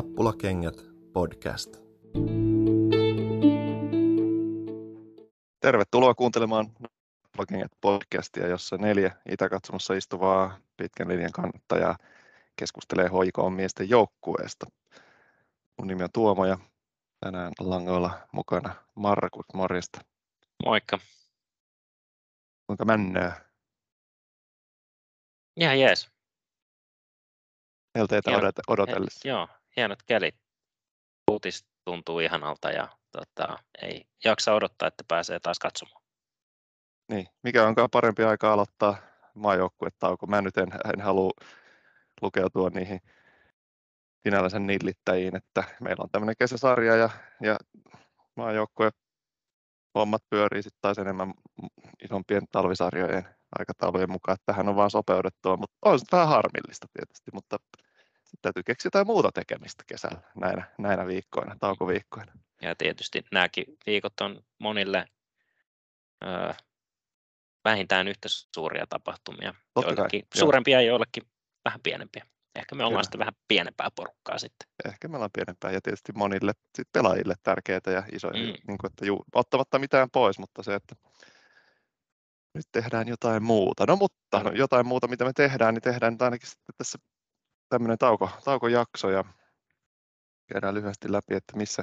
Nappulakengät podcast. Tervetuloa kuuntelemaan Nappulakengät podcastia, jossa neljä Itäkatsomassa istuvaa pitkän linjan kannattajaa keskustelee hoikoon miesten joukkueesta. Mun nimi on Tuomo ja tänään langoilla mukana Markus, morjesta. Moikka. Kuinka männöö? Ihan jees. Helteitä odot- odotellessa. Joo, hienot kelit. Uutis tuntuu ihanalta ja tota, ei jaksa odottaa, että pääsee taas katsomaan. Niin. Mikä onkaan parempi aika aloittaa maajoukkuetauko? Mä nyt en, en halua lukeutua niihin sinällänsä nillittäjiin, että meillä on tämmöinen kesäsarja ja, ja maajoukkue hommat pyörii sitten taas enemmän isompien talvisarjojen aikataulujen mukaan, tähän on vaan sopeutettua, mutta on vähän harmillista tietysti, mutta täytyy keksiä jotain muuta tekemistä kesällä näinä, näinä viikkoina, taukoviikkoina. Ja tietysti nämäkin viikot on monille ö, vähintään yhtä suuria tapahtumia. Totta kai, joillekin joo. suurempia ja joillekin vähän pienempiä. Ehkä me ollaan Kyllä. sitten vähän pienempää porukkaa sitten. ehkä meillä on pienempää ja tietysti monille sit pelaajille tärkeitä ja isoja, mm. niin kuin, että juu, ottamatta mitään pois, mutta se, että nyt tehdään jotain muuta. No mutta no, jotain muuta, mitä me tehdään, niin tehdään nyt ainakin sitten tässä tämmöinen tauko, taukojakso ja käydään lyhyesti läpi, että missä,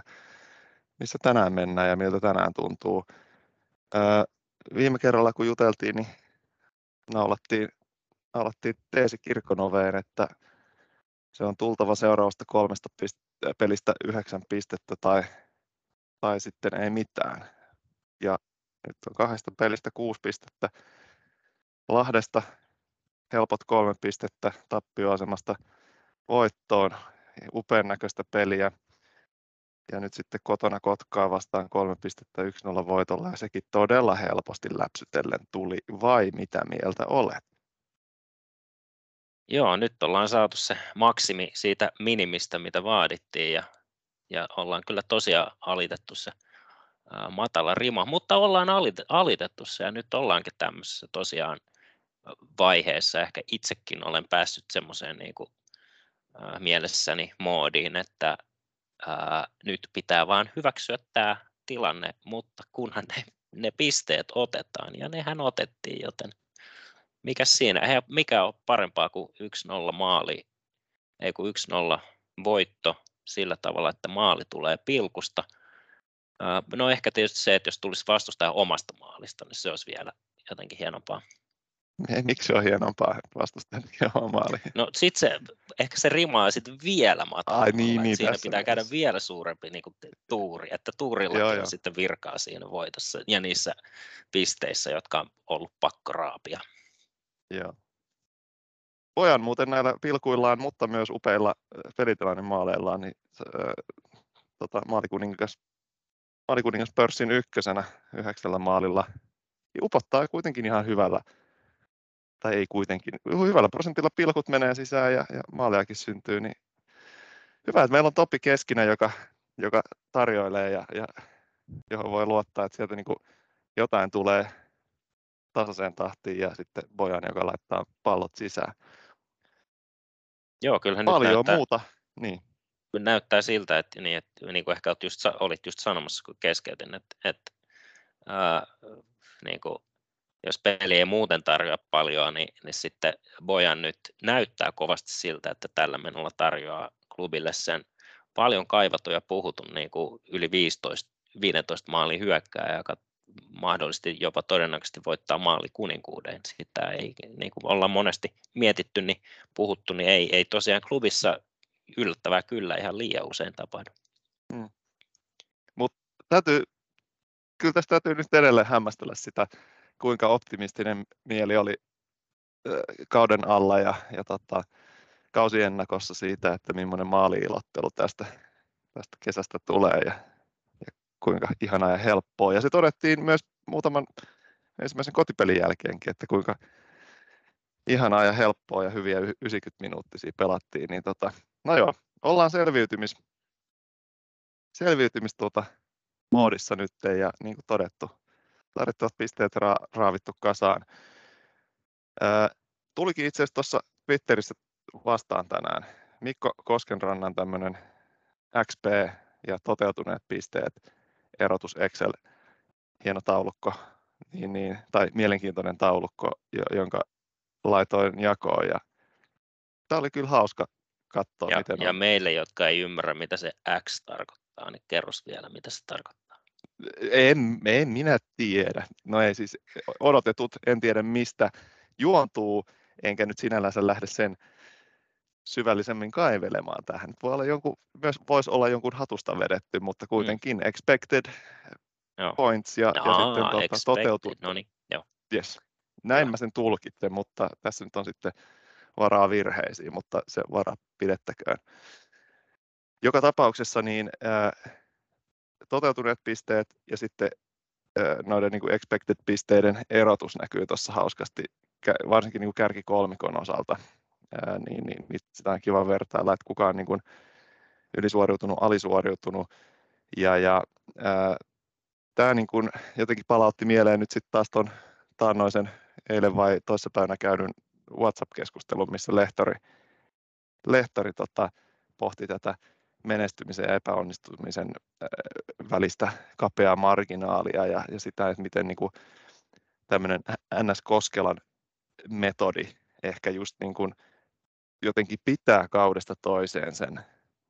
missä tänään mennään ja miltä tänään tuntuu. Öö, viime kerralla kun juteltiin, niin naulattiin, naulattiin teesi kirkonoveen, että se on tultava seuraavasta kolmesta pist- pelistä yhdeksän pistettä tai, tai sitten ei mitään. Ja nyt on kahdesta pelistä kuusi pistettä. Lahdesta helpot kolme pistettä tappioasemasta voittoon. Upean näköistä peliä. Ja nyt sitten kotona Kotkaa vastaan kolme pistettä 1-0 voitolla ja sekin todella helposti läpsytellen tuli. Vai mitä mieltä olet? Joo, nyt ollaan saatu se maksimi siitä minimistä, mitä vaadittiin ja, ja ollaan kyllä tosiaan alitettu se matala rima, mutta ollaan alit- alitettu se ja nyt ollaankin tämmöisessä tosiaan vaiheessa. Ehkä itsekin olen päässyt semmoiseen niin kuin, mielessäni moodiin, että ää, nyt pitää vaan hyväksyä tämä tilanne, mutta kunhan ne, ne pisteet otetaan ja nehän otettiin, joten mikä siinä, eihän mikä on parempaa kuin 1-0 maali, ei kuin 1-0 voitto sillä tavalla, että maali tulee pilkusta. No ehkä tietysti se, että jos tulisi vastustaja omasta maalista, niin se olisi vielä jotenkin hienompaa. Ei, Miksi se on hienompaa, oma maali? No sitten se, ehkä se rimaa sitten vielä matalammalla, niin, että niin, siinä tässä pitää käydä mielessä. vielä suurempi niin kuin tuuri, että tuurillakin Joo, on joo. sitten virkaa siinä voitossa ja niissä pisteissä, jotka on ollut pakko raapia. Joo. Pojan muuten näillä pilkuillaan, mutta myös upeilla äh, pelitilanne maaleillaan, niin äh, tota, maalikuningas, maalikuningas pörssin ykkösenä yhdeksällä maalilla niin upottaa kuitenkin ihan hyvällä, tai ei kuitenkin, hyvällä prosentilla pilkut menee sisään ja, ja maalejakin syntyy, niin hyvä, että meillä on Topi Keskinen, joka, joka tarjoilee ja, ja johon voi luottaa, että sieltä niin kuin jotain tulee tasaiseen tahtiin ja sitten Bojan, joka laittaa pallot sisään. Joo, kyllähän Paljon nyt näyttää, muuta. Niin, kyllä näyttää siltä, että, niin, että niin kuin ehkä olet just, olit just sanomassa, kun keskeytin, että, että ää, niin kuin, jos peli ei muuten tarjoa paljon, niin, niin sitten Bojan nyt näyttää kovasti siltä, että tällä menolla tarjoaa klubille sen paljon kaivattu ja puhutun niin kuin yli 15, 15 maalin hyökkää, joka mahdollisesti jopa todennäköisesti voittaa maali kuninkuuden. Sitä ei, niin kuin ollaan monesti mietitty, niin puhuttu, niin ei, ei tosiaan klubissa yllättävää kyllä ihan liian usein tapahdu. täytyy, kyllä tästä täytyy nyt edelleen hämmästellä sitä, kuinka optimistinen mieli oli kauden alla ja, ja tota, kausiennakossa siitä, että millainen maali-ilottelu tästä, tästä kesästä tulee ja, ja kuinka ihanaa ja helppoa. Ja se todettiin myös muutaman ensimmäisen kotipelin jälkeenkin, että kuinka ihanaa ja helppoa ja hyviä y- 90 minuuttisia pelattiin. Niin tota, no joo, ollaan selviytymis, selviytymis tuota, moodissa nyt ja niin kuin todettu, tarvittavat pisteet ra- raavittu kasaan. Ää, tulikin itse asiassa tuossa Twitterissä vastaan tänään Mikko Koskenrannan tämmöinen XP ja toteutuneet pisteet, erotus Excel, hieno taulukko, niin, niin, tai mielenkiintoinen taulukko, jonka laitoin jakoon. Ja tämä oli kyllä hauska katsoa, ja, miten ja on. meille, jotka ei ymmärrä, mitä se X tarkoittaa, niin kerros vielä, mitä se tarkoittaa. En, en minä tiedä. No ei siis odotetut, en tiedä mistä juontuu, enkä nyt sinällänsä lähde sen syvällisemmin kaivelemaan tähän. Voi olla jonkun, myös voisi olla jonkun hatusta vedetty, mutta kuitenkin mm. expected Joo. points ja, No, ja sitten tuota, expected. toteutu. No niin, joo. Yes. Näin Joo. mä sen tulkitsen, mutta tässä nyt on sitten varaa virheisiin, mutta se vara pidettäköön. Joka tapauksessa niin ää, toteutuneet pisteet ja sitten noiden niin kuin expected pisteiden erotus näkyy tuossa hauskasti, varsinkin niin kuin kärkikolmikon osalta. Ää, niin, niin, niin sitä on kiva vertailla, että kuka on niin kuin ylisuoriutunut, alisuoriutunut. Ja, ja ää, tämä niin kuin jotenkin palautti mieleen nyt sitten taas tuon taannoisen eilen vai toissapäivänä käydyn WhatsApp-keskustelun, missä lehtori, lehtori tota, pohti tätä menestymisen ja epäonnistumisen äh, välistä kapeaa marginaalia ja, ja sitä, että miten niin kuin tämmöinen NS Koskelan metodi ehkä just niin kuin jotenkin pitää kaudesta toiseen sen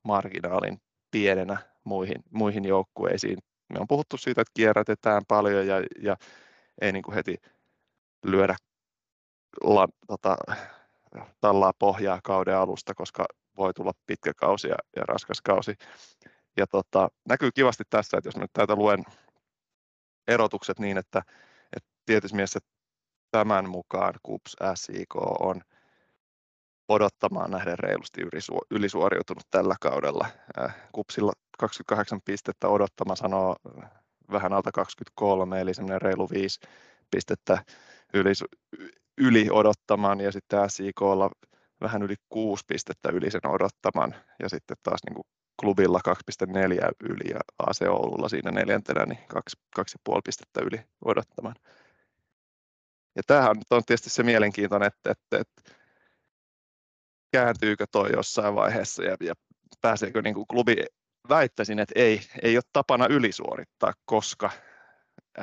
marginaalin pienenä muihin, muihin joukkueisiin. Me on puhuttu siitä, että kierrätetään paljon ja, ja ei niin kuin heti lyödä la, tota, tallaa pohjaa kauden alusta, koska voi tulla pitkä kausi ja, ja raskas kausi. Ja tota, näkyy kivasti tässä, että jos nyt täältä luen erotukset niin, että, että tietysti mielessä tämän mukaan KUPS SIK on odottamaan nähden reilusti ylisuoriutunut tällä kaudella. Äh, KUPSilla 28 pistettä odottama sanoo vähän alta 23, eli semmoinen reilu 5 pistettä yli, yli odottaman ja sitten SIKlla vähän yli 6 pistettä yli sen odottaman ja sitten taas niin kuin klubilla 2,4 yli ja AC Oululla siinä neljäntenä niin 2,5 pistettä yli odottaman. Ja tämähän on tietysti se mielenkiintoinen, että, että, että kääntyykö toi jossain vaiheessa ja, ja pääseekö niin kuin klubi, väittäisin, että ei, ei ole tapana ylisuorittaa, koska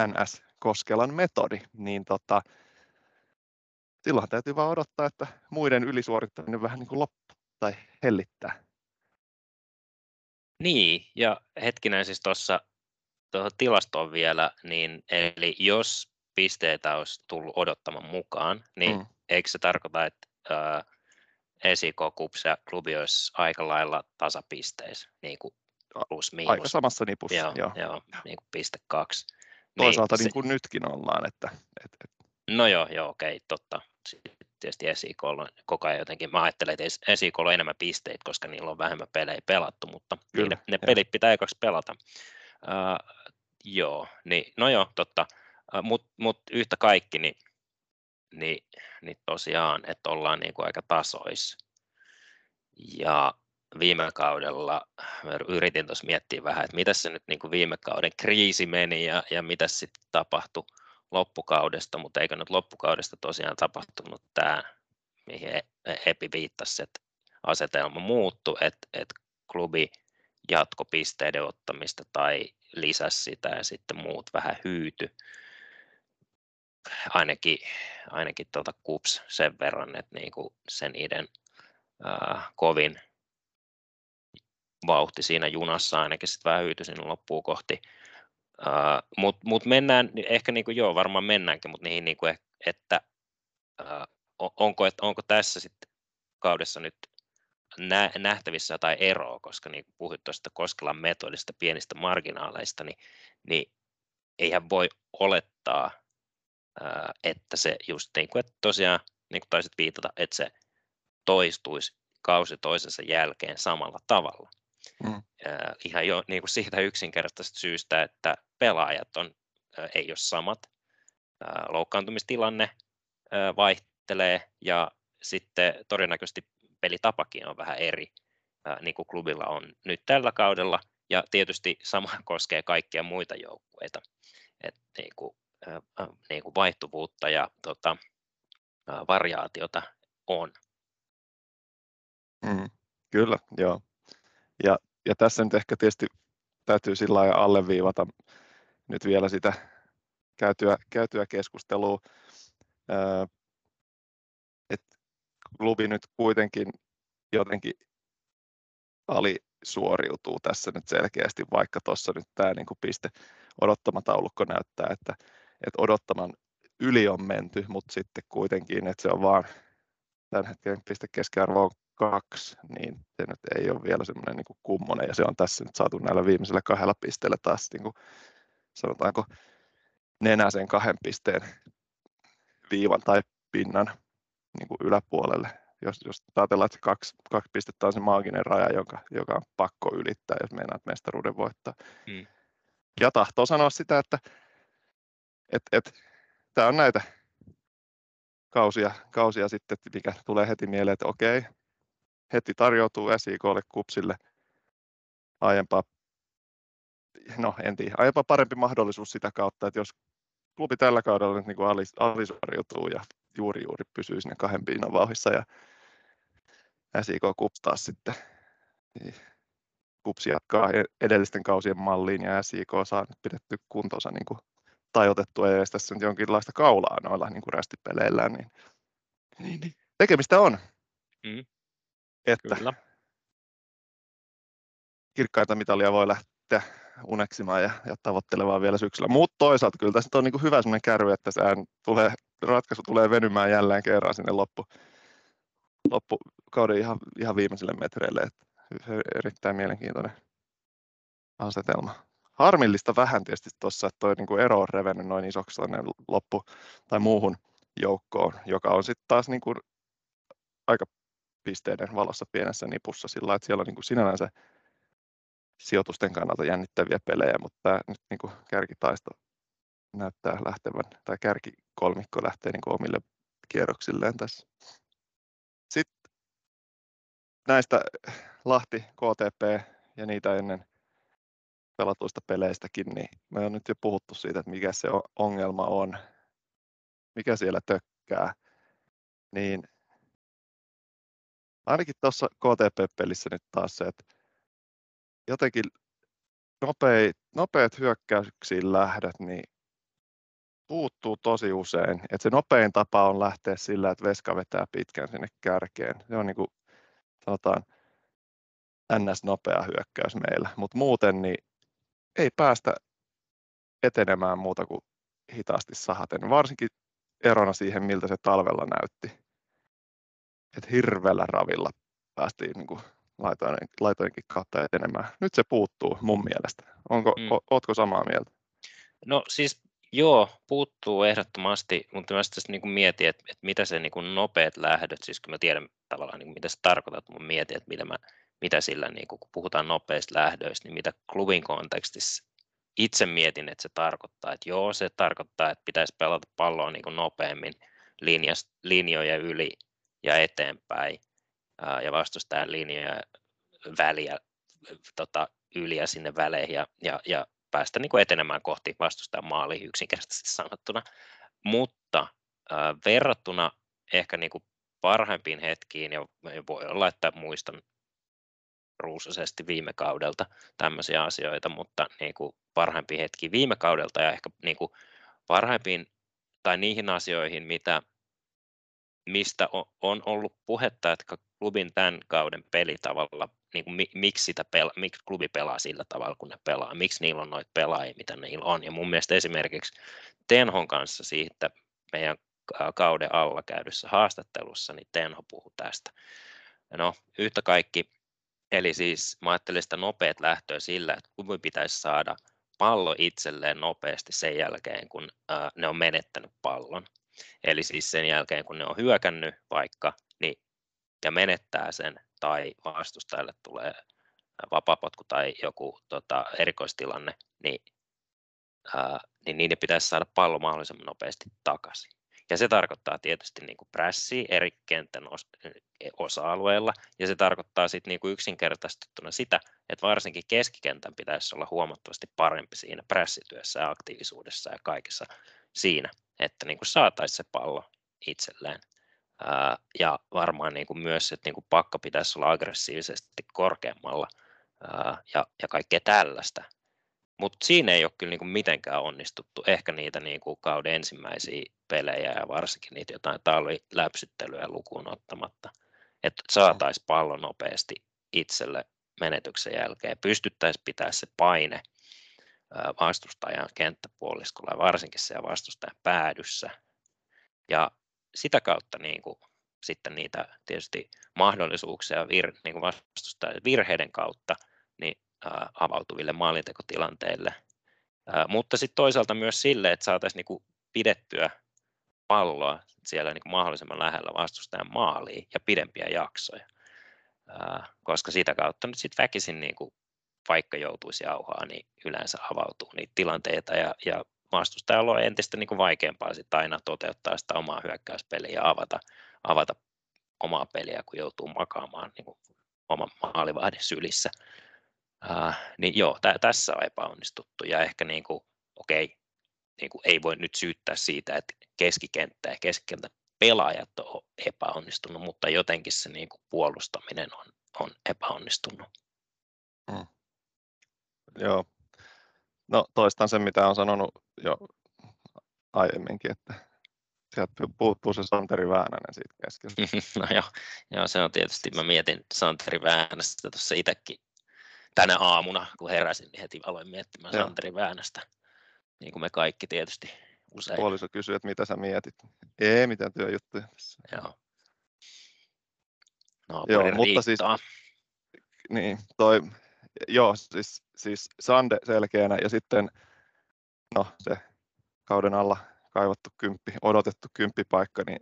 NS Koskelan metodi, niin tota, silloin täytyy vaan odottaa, että muiden ylisuorittaminen vähän niin kuin loppuu tai hellittää. Niin, ja hetkinen siis tuossa tuohon tilastoon vielä, niin eli jos pisteitä olisi tullut odottaman mukaan, niin mm. eikö se tarkoita, että ää, ESIK, KUPS ja klubi olisi aika lailla tasapisteissä, niin kuin plus miinus. Aika samassa nipussa, joo. joo. joo niin kuin piste kaksi. Toisaalta niin, niin kuin se, nytkin ollaan. Että, et, et. No joo, joo, okei, totta. Tietysti esikolla koko ajan jotenkin, mä ajattelen, että esikolla on enemmän pisteitä, koska niillä on vähemmän pelejä pelattu, mutta Kyllä, niiden, ne pelit pitää ekaksi pelata. Uh, joo, niin, no joo, totta. Uh, Mutta mut yhtä kaikki, niin, niin, niin tosiaan, että ollaan niin kuin aika tasois. Ja viime kaudella yritin tuossa miettiä vähän, että mitä se nyt niin kuin viime kauden kriisi meni ja, ja mitä sitten tapahtui loppukaudesta, mutta eikö nyt loppukaudesta tosiaan tapahtunut tämä, mihin Epi viittasi, että asetelma muuttui, että, että klubi jatko pisteiden ottamista tai lisäsi sitä ja sitten muut vähän hyyty. Ainakin, ainakin tuota KUPS sen verran, että niinku sen niiden ää, kovin vauhti siinä junassa ainakin sitten vähän hyytyi sinne loppuun kohti. Uh, mutta mut mennään, ehkä niinku, joo, varmaan mennäänkin, mutta niihin, niinku, että uh, onko, et, onko tässä sitten kaudessa nyt nä, nähtävissä jotain eroa, koska niin puhuit tuosta Koskelan metodista pienistä marginaaleista, niin, niin eihän voi olettaa, uh, että se just niin kuin, että tosiaan, niin kuin taisit viitata, että se toistuisi kausi toisensa jälkeen samalla tavalla. Mm. ihan jo niin kuin siitä yksinkertaisesta syystä, että pelaajat on, ei ole samat, loukkaantumistilanne vaihtelee ja sitten todennäköisesti pelitapakin on vähän eri, niin kuin klubilla on nyt tällä kaudella ja tietysti sama koskee kaikkia muita joukkueita, että niin kuin, niin kuin vaihtuvuutta ja tota, variaatiota on. Mm, kyllä, joo. Ja ja tässä nyt ehkä tietysti täytyy sillä lailla alleviivata nyt vielä sitä käytyä, käytyä keskustelua, että klubi nyt kuitenkin jotenkin alisuoriutuu tässä nyt selkeästi, vaikka tuossa nyt tämä niin kuin piste odottamataulukko näyttää, että, että odottaman yli on menty, mutta sitten kuitenkin, että se on vaan tämän hetken piste keskiarvo on kaksi, niin se nyt ei ole vielä semmoinen niin kummonen, ja se on tässä nyt saatu näillä viimeisillä kahdella pisteellä taas, niin kuin, sanotaanko, nenäsen kahden pisteen viivan tai pinnan niin kuin yläpuolelle. Jos, jos ajatellaan, että kaksi, kaksi pistettä on se maaginen raja, joka, joka on pakko ylittää, jos meinaat mestaruuden voittaa. Hmm. Ja tahtoo sanoa sitä, että et, et, tämä on näitä kausia, kausia sitten, mikä tulee heti mieleen, että okei, heti tarjoutuu SIKlle kupsille aiempaa, no en tiedä, aiempaa parempi mahdollisuus sitä kautta, että jos klubi tällä kaudella nyt niin kuin alis, alisuoriutuu ja juuri juuri pysyy sinne kahden piinan vauhissa ja SIK kups taas sitten niin kupsi jatkaa e-, edellisten kausien malliin ja SIK saa nyt pidetty kuntonsa niin kuin tajotettua ja tässä nyt jonkinlaista kaulaa noilla niin kuin rästipeleillään, niin, niin, niin tekemistä on. Mm. Että Kyllä. kirkkaita mitalia voi lähteä uneksimaan ja, ja tavoittelemaan vielä syksyllä. Mutta toisaalta kyllä tässä on niin kuin hyvä sellainen kärry, että se tulee, ratkaisu tulee venymään jälleen kerran sinne loppu, loppukauden ihan, ihan viimeiselle metreille. Että erittäin mielenkiintoinen asetelma harmillista vähän tietysti tuossa, että toi niin ero on revennyt noin isoksi loppu tai muuhun joukkoon, joka on sitten taas niin kuin aika pisteiden valossa pienessä nipussa sillä että siellä on niin kuin sinänsä sijoitusten kannalta jännittäviä pelejä, mutta tämä nyt niin kuin kärkitaisto näyttää lähtevän, tai kärkikolmikko lähtee niin kuin omille kierroksilleen tässä. Sitten näistä Lahti, KTP ja niitä ennen pelatuista peleistäkin, niin me on nyt jo puhuttu siitä, että mikä se ongelma on, mikä siellä tökkää, niin ainakin tuossa KTP-pelissä nyt taas se, että jotenkin nopeat, nopeat hyökkäyksiin lähdöt, niin puuttuu tosi usein. Että se nopein tapa on lähteä sillä, että veska vetää pitkän sinne kärkeen. Se on niin kuin, sanotaan, ns. nopea hyökkäys meillä. Mutta muuten niin ei päästä etenemään muuta kuin hitaasti sahaten, varsinkin erona siihen, miltä se talvella näytti. Että hirveällä ravilla päästiin niin kuin laitojen, laitojenkin kautta etenemään. Nyt se puuttuu mun mielestä. Onko, mm. o, ootko samaa mieltä? No siis joo, puuttuu ehdottomasti, mutta mä sitten niin mietin, että, että mitä se niin kuin nopeat lähdöt, siis kun mä tiedän tavallaan niin kuin mitä se tarkoittaa, mutta mietin, että mitä mä mitä sillä, niin kun puhutaan nopeista lähdöistä, niin mitä klubin kontekstissa itse mietin, että se tarkoittaa, että joo, se tarkoittaa, että pitäisi pelata palloa niin kuin nopeammin linjoja yli ja eteenpäin ää, ja vastustajan linjoja väliä tota, yli ja sinne väleihin ja, ja, ja päästä niin kuin etenemään kohti vastustajan maali yksinkertaisesti sanottuna. Mutta ää, verrattuna ehkä niin kuin parhaimpiin hetkiin, ja voi olla, että muistan ruusuisesti viime kaudelta tämmöisiä asioita, mutta niin kuin parhaimpiin hetkiin viime kaudelta ja ehkä niin kuin parhaimpiin tai niihin asioihin, mitä, mistä on ollut puhetta, että klubin tämän kauden pelitavalla, niin kuin miksi, sitä pela, miksi klubi pelaa sillä tavalla, kun ne pelaa, miksi niillä on noita pelaajia, mitä niillä on. Ja mun mielestä esimerkiksi Tenhon kanssa siitä meidän kauden alla käydyssä haastattelussa, niin Tenho puhuu tästä. No, yhtä kaikki Eli siis mä ajattelin sitä nopeat lähtöä sillä, että kumpi pitäisi saada pallo itselleen nopeasti sen jälkeen, kun ne on menettänyt pallon. Eli siis sen jälkeen, kun ne on hyökännyt vaikka niin, ja menettää sen, tai vastustajalle tulee vapapotku tai joku tota, erikoistilanne, niin, ää, niin niiden pitäisi saada pallo mahdollisimman nopeasti takaisin. Ja se tarkoittaa tietysti niin kuin prässiä eri kentän e, osa-alueilla, ja se tarkoittaa sitten niin kuin yksinkertaistettuna sitä, että varsinkin keskikentän pitäisi olla huomattavasti parempi siinä prässityössä ja aktiivisuudessa ja kaikessa siinä, että niin kuin saataisiin se pallo itselleen. ja varmaan niin kuin myös, että niin kuin pakka pitäisi olla aggressiivisesti korkeammalla ja, ja kaikkea tällaista. Mutta siinä ei ole kyllä niinku mitenkään onnistuttu. Ehkä niitä niinku kauden ensimmäisiä pelejä ja varsinkin niitä jotain talviläpsyttelyä lukuun ottamatta, että saataisiin pallo nopeasti itselle menetyksen jälkeen, pystyttäisiin pitää se paine vastustajan kenttäpuoliskolla ja varsinkin siellä vastustajan päädyssä. Ja sitä kautta niin kuin, sitten niitä tietysti mahdollisuuksia vir, niin vastustajan virheiden kautta niin, ää, avautuville maalintekotilanteille. Ää, mutta sitten toisaalta myös sille, että saataisiin niin kuin, pidettyä palloa siellä niin kuin mahdollisimman lähellä vastustajan maaliin ja pidempiä jaksoja. Ää, koska sitä kautta nyt sitten väkisin niin kuin, vaikka joutuisi jauhaa, niin yleensä avautuu niitä tilanteita ja, ja vastustajalla on entistä niin kuin vaikeampaa sitten aina toteuttaa sitä omaa hyökkäyspeliä ja avata, avata omaa peliä, kun joutuu makaamaan niin kuin oman maalivahdin sylissä. Uh, niin joo, tä, tässä on epäonnistuttu ja ehkä niin kuin, okei, niin kuin ei voi nyt syyttää siitä, että keskikenttä ja keskikentän pelaajat on epäonnistunut, mutta jotenkin se niin kuin puolustaminen on, on epäonnistunut. Hmm. Joo. No toistan sen, mitä on sanonut jo aiemminkin, että sieltä puuttuu se Santeri Väänänen siitä keskeltä. No joo, joo, se on tietysti, mä mietin Santeri Väänästä tuossa itsekin tänä aamuna, kun heräsin, niin heti aloin miettimään joo. Santeri Väänästä, niin kuin me kaikki tietysti usein. Puoliso kysyi, että mitä sä mietit. Ei mitään työjuttuja tässä. Joo. No, joo, mutta siis, niin, toi, joo, siis, siis Sande selkeänä ja sitten no, se kauden alla kaivattu kymppi, odotettu kymppipaikka, niin,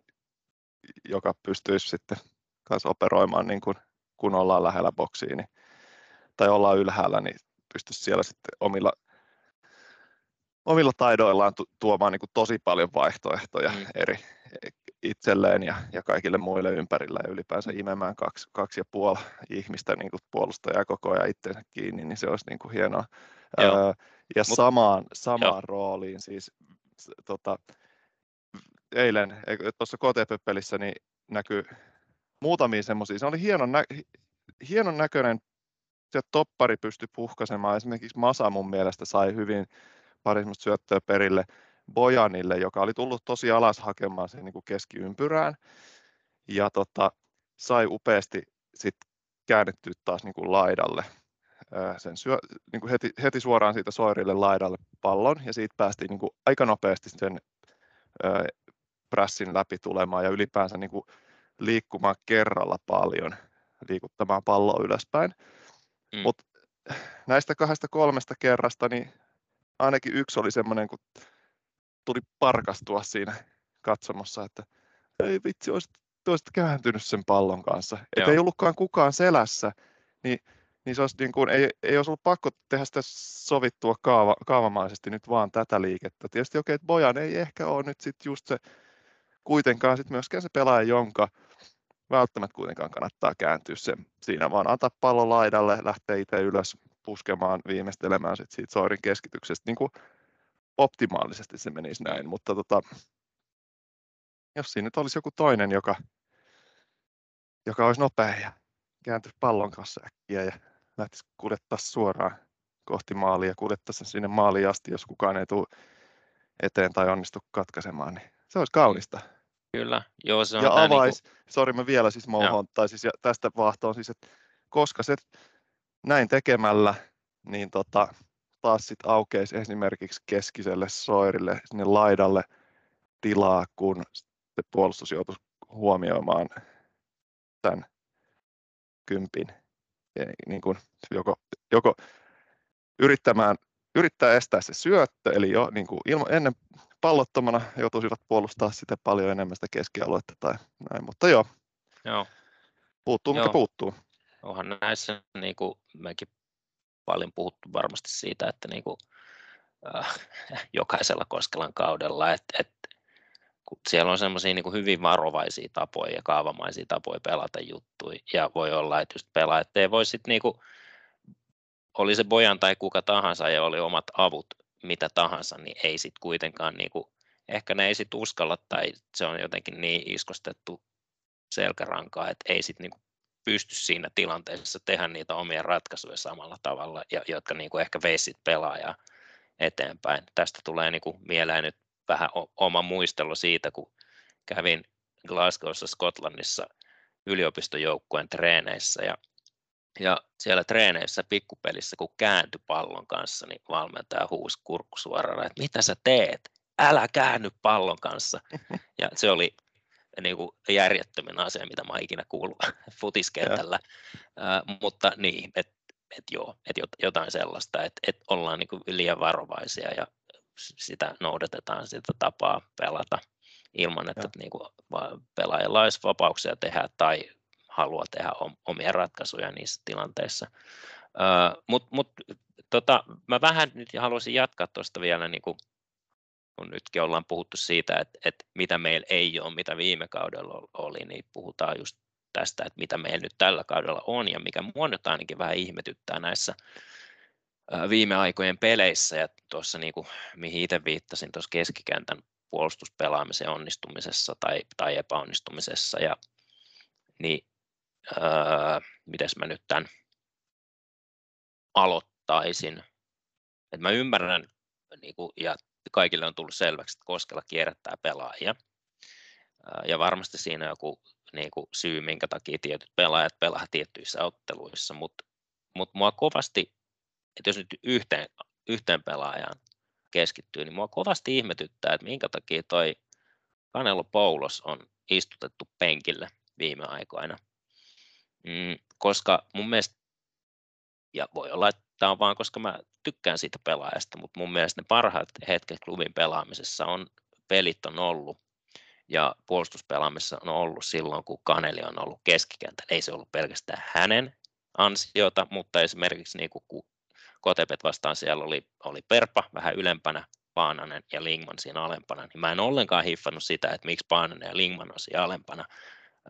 joka pystyisi sitten kanssa operoimaan niin kuin, kun ollaan lähellä boksiin niin, tai ollaan ylhäällä, niin pystyisi siellä sitten omilla, omilla taidoillaan tuomaan niin kuin tosi paljon vaihtoehtoja mm. eri itselleen ja, ja kaikille muille ympärillä ja ylipäänsä imemään kaksi, kaksi ja puoli ihmistä niin kuin puolustajaa koko ajan itsensä kiinni, niin se olisi niin kuin hienoa. Joo. ja Mut, samaan, samaan rooliin siis tota, eilen tuossa KTP-pelissä niin näkyy muutamia semmoisia, se oli hienon, nä, hienon näköinen, se toppari pystyi puhkaisemaan, esimerkiksi Masa mun mielestä sai hyvin pari syöttöä perille Bojanille, joka oli tullut tosi alas hakemaan sen niin kuin keskiympyrään, ja tota, sai upeasti sit käännettyä taas niin kuin laidalle sen syö, niin kuin heti, heti suoraan siitä Soirille laidalle pallon ja siitä päästiin niin kuin aika nopeasti sen ö, prässin läpi tulemaan ja ylipäänsä niin kuin liikkumaan kerralla paljon, liikuttamaan palloa ylöspäin. Mm. Mutta näistä kahdesta kolmesta kerrasta, niin ainakin yksi oli semmoinen, kun tuli parkastua siinä katsomossa, että ei vitsi, olisit, olisit kääntynyt sen pallon kanssa. Että ei ollutkaan kukaan selässä, niin niin se olisi niin kuin, ei, ei olisi ollut pakko tehdä sitä sovittua kaava, kaavamaisesti nyt vaan tätä liikettä. Tietysti okei, okay, että Bojan ei ehkä ole nyt sit just se kuitenkaan sit myöskään se pelaaja, jonka välttämättä kuitenkaan kannattaa kääntyä sen siinä, vaan antaa pallo laidalle, lähteä itse ylös puskemaan, viimeistelemään sit siitä Soirin keskityksestä. Niin kuin optimaalisesti se menisi näin, mutta tota, jos siinä nyt olisi joku toinen, joka, joka olisi nopea ja kääntyisi pallon kanssa äkkiä ja lähtisi kuljettaa suoraan kohti maalia ja kuljettaa sen sinne maaliin asti, jos kukaan ei tule eteen tai onnistu katkaisemaan, niin se olisi kaunista. Kyllä, joo se on Ja avais, niin kuin... sori mä vielä siis mouhon, tai siis tästä vahtoon siis, että koska se näin tekemällä, niin tota, taas sitten aukeisi esimerkiksi keskiselle soirille sinne laidalle tilaa, kun se puolustus joutuisi huomioimaan tämän kympin niin kuin joko, joko yrittämään, yrittää estää se syöttö, eli jo niin kuin ilma, ennen pallottomana joutuisivat puolustaa sitä paljon enemmän sitä keskialuetta tai näin, mutta joo, joo. puuttuu joo. mikä puuttuu. Onhan näissä niin kuin mekin paljon puhuttu varmasti siitä, että niin kuin, äh, jokaisella Koskelan kaudella, että, että kun siellä on semmoisia niin hyvin varovaisia tapoja ja kaavamaisia tapoja pelata juttuja, ja voi olla, että just pelaajat ei voi sitten niin kuin, oli se Bojan tai kuka tahansa ja oli omat avut mitä tahansa, niin ei sitten kuitenkaan, niin kuin, ehkä ne ei sitten uskalla tai se on jotenkin niin iskostettu selkärankaa, että ei sitten niin pysty siinä tilanteessa tehdä niitä omia ratkaisuja samalla tavalla, ja, jotka niin kuin ehkä veisit pelaajaa eteenpäin. Tästä tulee niin kuin mieleen nyt vähän oma muistelu siitä, kun kävin Glasgowssa Skotlannissa yliopistojoukkueen treeneissä ja, ja siellä treeneissä pikkupelissä, kun kääntyi pallon kanssa, niin valmentaja huusi kurkku suorana, että mitä sä teet? Älä käänny pallon kanssa. Ja se oli niin kuin järjettömin asia, mitä mä ikinä kuullut futiskentällä. Uh, mutta niin, että et joo, et jotain sellaista, että et ollaan niin kuin liian varovaisia ja sitä noudatetaan sitä tapaa pelata ilman, että niin kuin pelaajalla olisi vapauksia tehdä tai haluaa tehdä omia ratkaisuja niissä tilanteissa. Uh, Mutta mut, tota, mä vähän nyt haluaisin jatkaa tuosta vielä, niin kuin, kun nytkin ollaan puhuttu siitä, että, että mitä meillä ei ole, mitä viime kaudella oli, niin puhutaan just tästä, että mitä meillä nyt tällä kaudella on ja mikä mua nyt ainakin vähän ihmetyttää näissä viime aikojen peleissä ja tuossa niin kuin, mihin itse viittasin tuossa keskikentän puolustuspelaamisen onnistumisessa tai, tai epäonnistumisessa ja niin öö, miten mä nyt tämän aloittaisin. Et mä ymmärrän niin kuin, ja kaikille on tullut selväksi, että Koskela kierrättää pelaajia. Ja varmasti siinä on joku niin kuin syy, minkä takia tietyt pelaajat pelaa tiettyissä otteluissa, mutta mut mua kovasti, että jos nyt yhteen, yhteen pelaajaan keskittyy, niin mua kovasti ihmetyttää, että minkä takia toi Kanelo Poulos on istutettu penkille viime aikoina. Mm, koska mun mielestä, ja voi olla, että tämä on vaan koska mä tykkään siitä pelaajasta, mutta mun mielestä ne parhaat hetket klubin pelaamisessa on, pelit on ollut ja puolustuspelaamisessa on ollut silloin, kun Kaneli on ollut keskikentällä. Ei se ollut pelkästään hänen ansiota, mutta esimerkiksi niin kuin, Kotepet vastaan siellä oli, oli Perpa vähän ylempänä, Paananen ja Lingman siinä alempana, niin mä en ollenkaan hiffannut sitä, että miksi Paananen ja Lingman on siinä alempana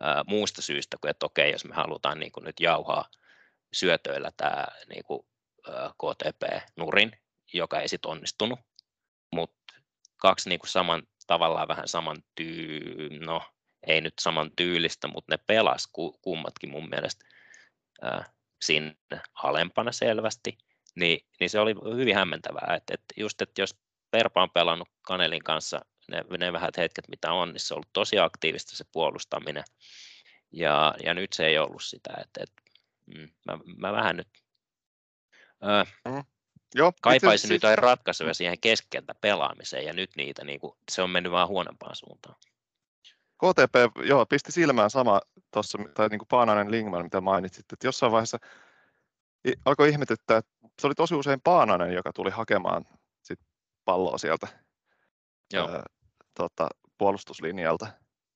ää, muusta syystä kuin, että okei, jos me halutaan niin kuin nyt jauhaa syötöillä tämä niin kuin, ää, KTP-nurin, joka ei sitten onnistunut, mutta kaksi niin kuin saman tavallaan vähän saman tyy, no ei nyt saman tyylistä, mutta ne pelas kummatkin mun mielestä sinne alempana selvästi, niin, niin se oli hyvin hämmentävää, että, että just, että jos Perpa on pelannut Kanelin kanssa ne, ne vähät hetket, mitä on, niin se on ollut tosi aktiivista se puolustaminen, ja, ja nyt se ei ollut sitä, että, että mm, mä, mä vähän nyt mm. Joo, kaipaisin nyt jotain ratkaisuja siihen keskeltä pelaamiseen ja nyt niitä, niin kuin, se on mennyt vaan huonompaan suuntaan. KTP, joo, pisti silmään sama tuossa, tai niin kuin Paananen Lingman, mitä mainitsit, että jossain vaiheessa alkoi ihmetyttää, että se oli tosi usein Paananen, joka tuli hakemaan sit palloa sieltä joo. Ää, tota, puolustuslinjalta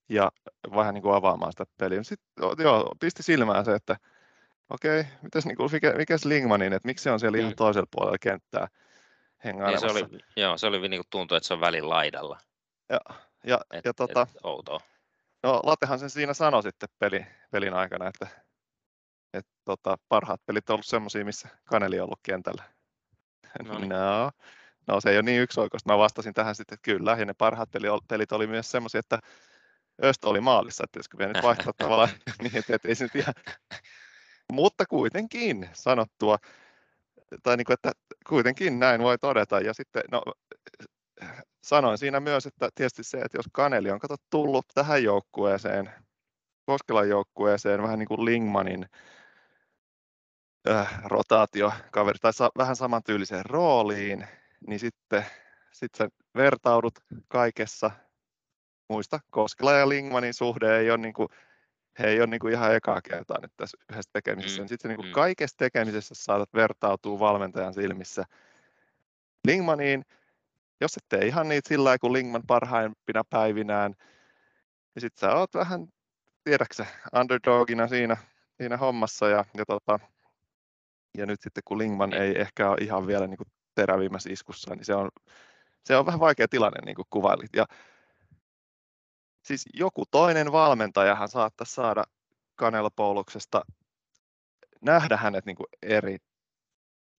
ja vähän niin kuin avaamaan sitä peliä. Sitten joo, pisti silmään se, että okei, mitäs niin kuin, mikä, mikäs Lingmanin, että miksi se on siellä mm. ihan toisella puolella kenttää hengailemassa? Niin se oli, joo, se oli niin kuin tuntuu, että se on välin laidalla. Ja, ja, et, ja tota, et, outoa. No Latehan sen siinä sanoi sitten peli, pelin aikana, että, että tota, parhaat pelit on ollut semmoisia, missä Kaneli on ollut kentällä. No, niin. no, no se ei ole niin yksioikoista. Mä vastasin tähän sitten, että kyllä, ja ne parhaat pelit oli myös semmoisia, että Östö oli maalissa, että jos vielä nyt vaihtaa tavallaan niin, että, että ei se nyt ihan mutta kuitenkin sanottua, tai niin kuin, että kuitenkin näin voi todeta. Ja sitten no, sanoin siinä myös, että tietysti se, että jos Kaneli on kato, tullut tähän joukkueeseen, Koskelan joukkueeseen vähän niin kuin Lingmanin äh, rotaatiokaveri tai sa- vähän samantyyliseen rooliin, niin sitten sit sä vertaudut kaikessa. Muista, Koskela ja Lingmanin suhde ei ole niin kuin he ei ole niin kuin ihan ekaa kertaa nyt tässä yhdessä tekemisessä. Mm. Sitten niin kuin mm. kaikessa tekemisessä saatat vertautua valmentajan silmissä Lingmaniin. Jos et tee ihan niitä sillä lailla kuin Lingman parhaimpina päivinään, niin sitten sä oot vähän, tiedäksä, underdogina siinä, siinä hommassa. Ja, ja, tota, ja nyt sitten kun Lingman mm. ei ehkä ole ihan vielä niin kuin terävimmässä iskussa, niin se on, se on vähän vaikea tilanne, niin kuin kuvailit. Ja siis joku toinen valmentajahan saattaisi saada Kanelopouloksesta nähdä hänet niin kuin eri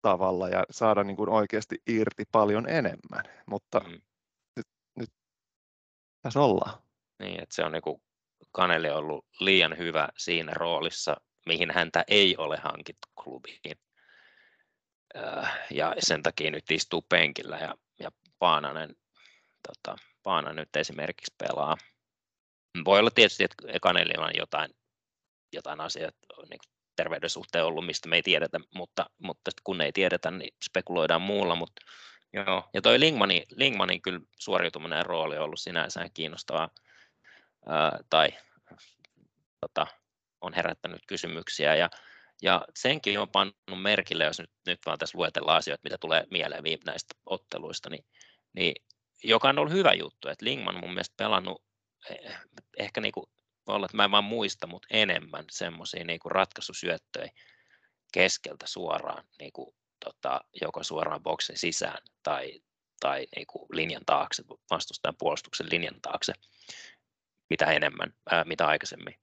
tavalla ja saada niin kuin oikeasti irti paljon enemmän, mutta mm. nyt, nyt tässä ollaan. Niin, että se on niin kuin Kaneli ollut liian hyvä siinä roolissa mihin häntä ei ole hankittu klubiin. Ja sen takia nyt istuu penkillä ja, ja Paananen, tota, Paananen nyt esimerkiksi pelaa. Voi olla tietysti, että Kanelilla on jotain, jotain asiaa niin terveyden suhteen ollut, mistä me ei tiedetä, mutta, mutta kun ei tiedetä, niin spekuloidaan muulla. Mutta, joo. Ja toi Lingmanin, Lingmanin kyllä suoriutuminen ja rooli on ollut sinänsä kiinnostavaa, ää, tai tota, on herättänyt kysymyksiä, ja, ja senkin on pannut merkille, jos nyt, nyt vaan tässä luetellaan asioita, mitä tulee mieleen näistä otteluista, niin, niin joka on ollut hyvä juttu, että Lingman mun mielestä pelannut ehkä niin kuin voi olla, että mä en vaan muista, mutta enemmän semmoisia niin ratkaisusyöttöjä keskeltä suoraan, niin kuin, tota, joko suoraan boksin sisään tai, tai niin kuin linjan taakse, vastustajan puolustuksen linjan taakse, mitä enemmän, ää, mitä aikaisemmin.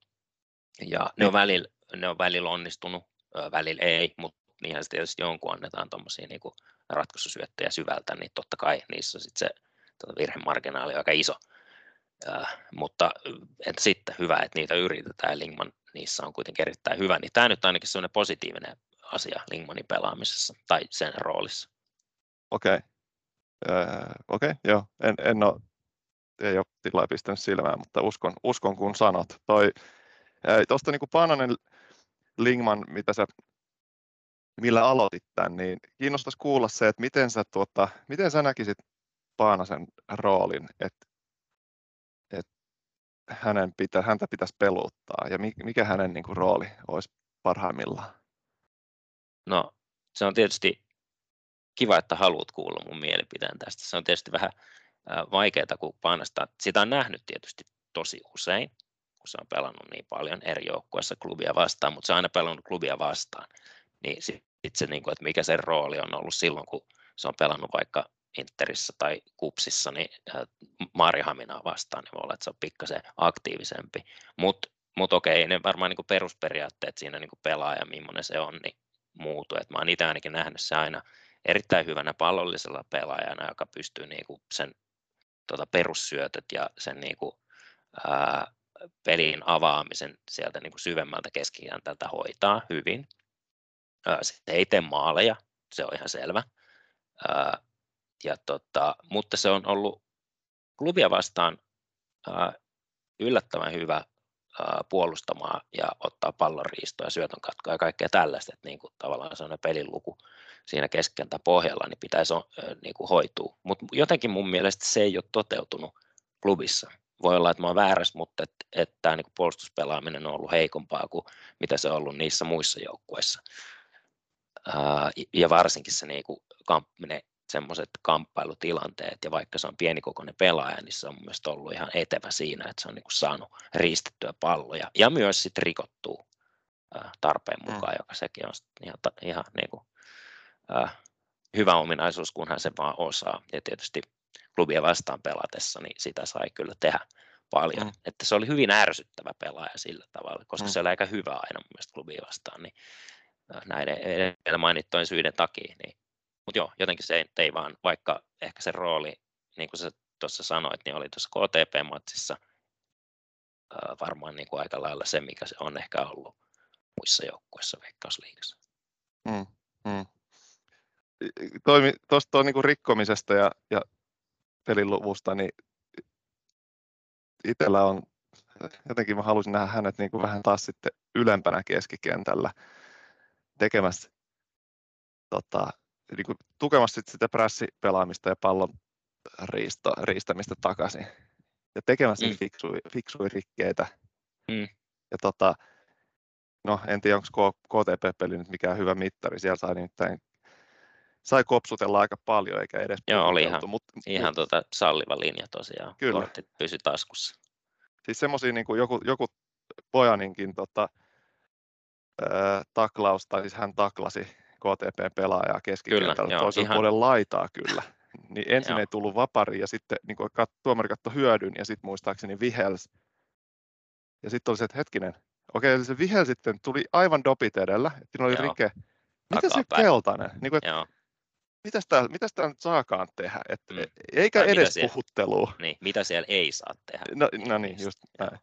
Ja ne on niin. välillä, ne on välillä onnistunut, välillä ei, mutta niinhän se tietysti jonkun annetaan tuommoisia niin ratkaisusyöttöjä syvältä, niin totta kai niissä sitten se tota virhemarginaali on aika iso. Äh, mutta entä sitten hyvä, että niitä yritetään ja Lingman niissä on kuitenkin erittäin hyvä, niin tämä nyt on ainakin sellainen positiivinen asia Lingmanin pelaamisessa tai sen roolissa. Okei, okay. äh, okei, okay, joo, en, en ole, ei ole sillä pistänyt silmään, mutta uskon, uskon kun sanot. Toi, äh, Tuosta niin Pananen Lingman, mitä sä, millä aloitit tämän, niin kiinnostaisi kuulla se, että miten sä, tuota, miten sä näkisit Paanasen roolin, että hänen pitä, häntä pitäisi peluttaa ja mikä hänen niin kuin, rooli olisi parhaimmillaan? No se on tietysti kiva, että haluat kuulla mun mielipiteen tästä. Se on tietysti vähän vaikeaa, kun painastaa. Sitä on nähnyt tietysti tosi usein, kun se on pelannut niin paljon eri joukkueissa klubia vastaan, mutta se on aina pelannut klubia vastaan. Niin sitten se, niin kuin, että mikä sen rooli on ollut silloin, kun se on pelannut vaikka Interissä tai Kupsissa, niin Maarihaminaa vastaan, niin voi olla, että se on pikkasen aktiivisempi. Mutta mut okei, ne varmaan niin perusperiaatteet siinä niin pelaa ja millainen se on, niin muutu. Et mä oon itse ainakin nähnyt se aina erittäin hyvänä pallollisella pelaajana, joka pystyy niin kuin sen tota, perussyötöt ja sen niin kuin, ää, pelin avaamisen sieltä niin kuin syvemmältä keskikentältä hoitaa hyvin. Ää, se ei tee maaleja, se on ihan selvä. Ää, ja tota, mutta se on ollut klubia vastaan ää, yllättävän hyvä ää, puolustamaan ja ottaa pallon riistoa ja syötön katkoa ja kaikkea tällaista, että niin kuin, tavallaan sellainen pelin luku siinä keskeltä pohjalla niin pitäisi ää, niin kuin hoitua. Mutta jotenkin mun mielestä se ei ole toteutunut klubissa. Voi olla, että mä oon väärässä, mutta että et tämä niin puolustuspelaaminen on ollut heikompaa kuin mitä se on ollut niissä muissa joukkueissa. ja varsinkin se niin kuin, ne semmoiset kamppailutilanteet, ja vaikka se on pienikokoinen pelaaja, niin se on mun mielestä ollut ihan etevä siinä, että se on niin kuin saanut riistettyä palloja, ja myös sitten rikottua tarpeen mukaan, mm. joka sekin on ihan, ihan niin kuin, äh, hyvä ominaisuus, kunhan se vaan osaa, ja tietysti klubia vastaan pelatessa, niin sitä sai kyllä tehdä paljon. Mm. Että se oli hyvin ärsyttävä pelaaja sillä tavalla, koska mm. se oli aika hyvä aina mun mielestä klubia vastaan, niin näiden edellä mainittujen syiden takia, niin mutta joo, jotenkin se ei vaan, vaikka ehkä se rooli, niin kuin sä tuossa sanoit, niin oli tuossa KTP-matsissa varmaan niin kuin aika lailla se, mikä se on ehkä ollut muissa joukkueissa Veikkausliigassa. Mm, mm. Tuosta niin rikkomisesta ja, ja peliluvusta, niin itsellä on, jotenkin mä halusin nähdä hänet niin kuin vähän taas sitten ylempänä keskikentällä tekemässä tota, niin kuin tukemassa sitä prässipelaamista ja pallon riisto, riistämistä takaisin ja tekemässä mm. fiksuja, fiksuja rikkeitä. Mm. Ja tota, no en tiedä, onko KTP-peli nyt mikään hyvä mittari, siellä sai nimittäin sai kopsutella aika paljon eikä edes Joo, oli ihan, mut, ihan mut, tota salliva linja tosiaan, kyllä. kortit pysy taskussa. Siis semmoisia niin kuin joku, joku Pojaninkin tota, ää, taklaus, tai siis hän taklasi KTP-pelaajaa keskikentältä toisen ihan... puolen laitaa kyllä. Niin ensin Joo. ei tullut vapari ja sitten niin kuin kat, tuomari katsoi hyödyn ja sitten muistaakseni vihels. Ja sitten oli se, että hetkinen, okei, eli se vihel sitten tuli aivan dopit edellä, että siinä oli Joo. rike. Mitä se keltainen? Niin kuin, että, mitäs tää, mitäs tää nyt saakaan tehdä? Et, mm. Eikä tai edes siellä, puhuttelua. Niin, mitä siellä ei saa tehdä. No, no niin, just näin.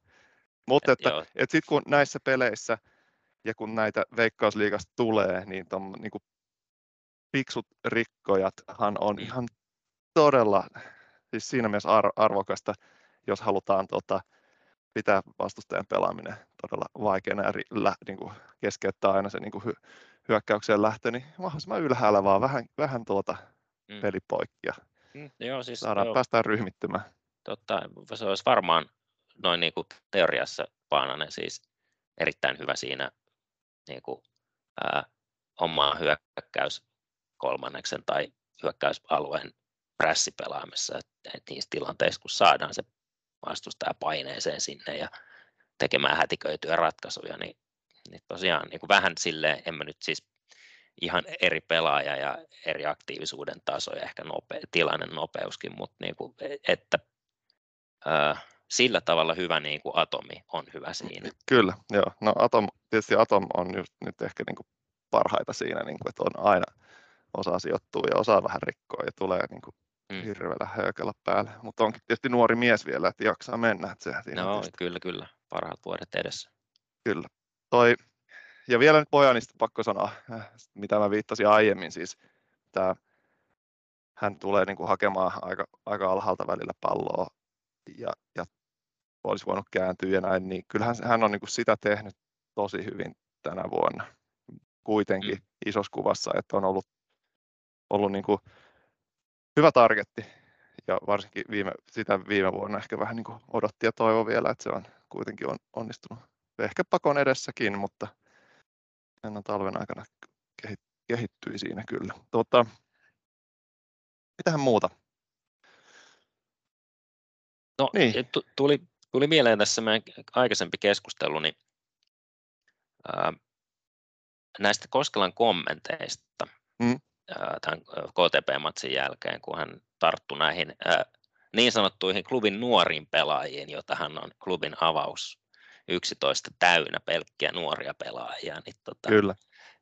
Mutta että, että sitten kun näissä peleissä ja kun näitä veikkausliigasta tulee, niin, ton, niin kuin fiksut rikkojathan on ihan todella, siis siinä mielessä ar- arvokasta, jos halutaan tota, pitää vastustajan pelaaminen todella vaikeana ja lä, niin kuin keskeyttää aina se niin kuin hy- hyökkäykseen lähtö, niin mahdollisimman ylhäällä vaan vähän, vähän tuota mm. pelipoikkia. Mm, joo, siis, Saadaan joo. päästään ryhmittymään. Totta, se olisi varmaan noin niin kuin teoriassa Paananen siis erittäin hyvä siinä niin kuin, ää, omaa hyökkäys kolmanneksen tai hyökkäysalueen prässipelaamassa, että, niissä tilanteissa, kun saadaan se vastustaja paineeseen sinne ja tekemään hätiköityjä ratkaisuja, niin, niin tosiaan niin kuin vähän silleen, en mä nyt siis ihan eri pelaaja ja eri aktiivisuuden taso ja ehkä nope, tilanne nopeuskin, mutta niin kuin, että ää, sillä tavalla hyvä niin kuin atomi on hyvä siinä. Kyllä, joo. No Atom, tietysti Atom on just nyt ehkä niin kuin parhaita siinä, niin kuin, että on aina osaa sijoittua ja osaa vähän rikkoa ja tulee niin kuin mm. hirveellä höykellä päälle. Mutta onkin tietysti nuori mies vielä, että jaksaa mennä. Että se, no tietysti... kyllä, kyllä. Parhaat vuodet edessä. Kyllä. Toi, ja vielä nyt Pojanista pakko sanoa, äh, mitä mä viittasin aiemmin, siis tämä, hän tulee niin kuin hakemaan aika, aika alhaalta välillä palloa ja, ja olisi voinut kääntyä ja näin, niin kyllähän hän on niin kuin sitä tehnyt tosi hyvin tänä vuonna kuitenkin mm. isossa kuvassa, että on ollut, ollut niin kuin hyvä targetti ja varsinkin viime, sitä viime vuonna ehkä vähän niin kuin odotti ja toivo vielä, että se on kuitenkin on, onnistunut. Ehkä pakon edessäkin, mutta ennen talven aikana kehittyi siinä kyllä. Tuota, mitähän muuta? No, niin. tuli, tuli mieleen tässä meidän aikaisempi keskustelu, niin ää, näistä Koskelan kommenteista mm. ää, tämän KTP-matsin jälkeen, kun hän tarttui näihin ää, niin sanottuihin klubin nuoriin pelaajiin, joita hän on klubin avaus 11 täynnä pelkkiä nuoria pelaajia. Niin tota, Kyllä.